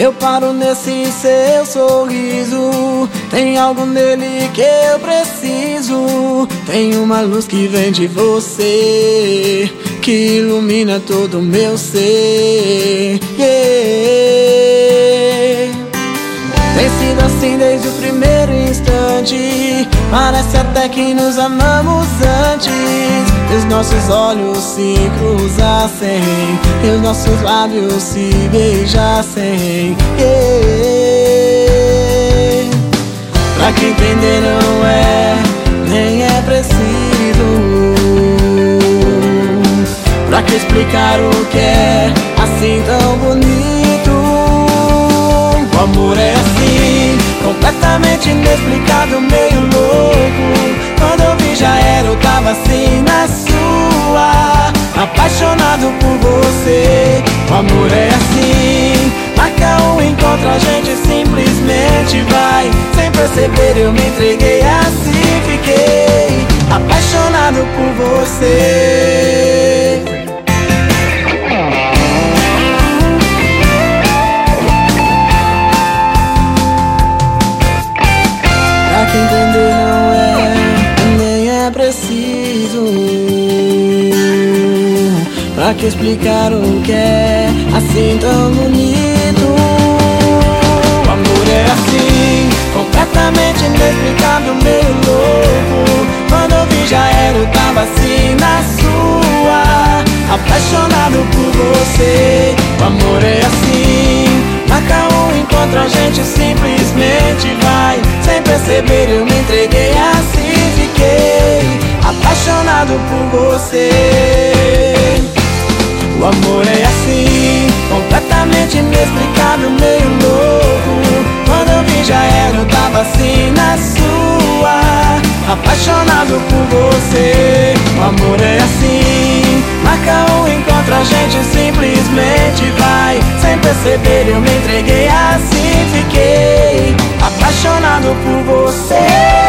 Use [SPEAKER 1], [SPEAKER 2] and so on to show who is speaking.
[SPEAKER 1] Eu paro nesse seu sorriso. Tem algo nele que eu preciso. Tem uma luz que vem de você, que ilumina todo o meu ser. Yeah. Tem sido assim desde o primeiro instante. Parece até que nos amamos antes. E os nossos olhos se cruzassem. E os nossos lábios se beijassem. Yeah. Pra que entender não é, nem é preciso. Pra que explicar o que é assim tão bonito? O amor é assim, completamente inexplicável, meio louco. Quando amor é assim, marca um encontro, a gente simplesmente vai. Sem perceber, eu me entreguei Que explicar o que é assim tão bonito. O amor é assim, completamente inexplicável, meio louco. Quando eu vi já era, eu tava assim na sua. Apaixonado por você. O amor é assim, marca um encontro, a gente simplesmente vai. Sem perceber eu me entreguei assim, fiquei. Apaixonado por você inexplicável, meio louco. Quando eu vi já era, eu tava assim na sua. Apaixonado por você O amor é assim, marca um encontro, a gente simplesmente vai. Sem perceber eu me entreguei assim, fiquei Apaixonado por você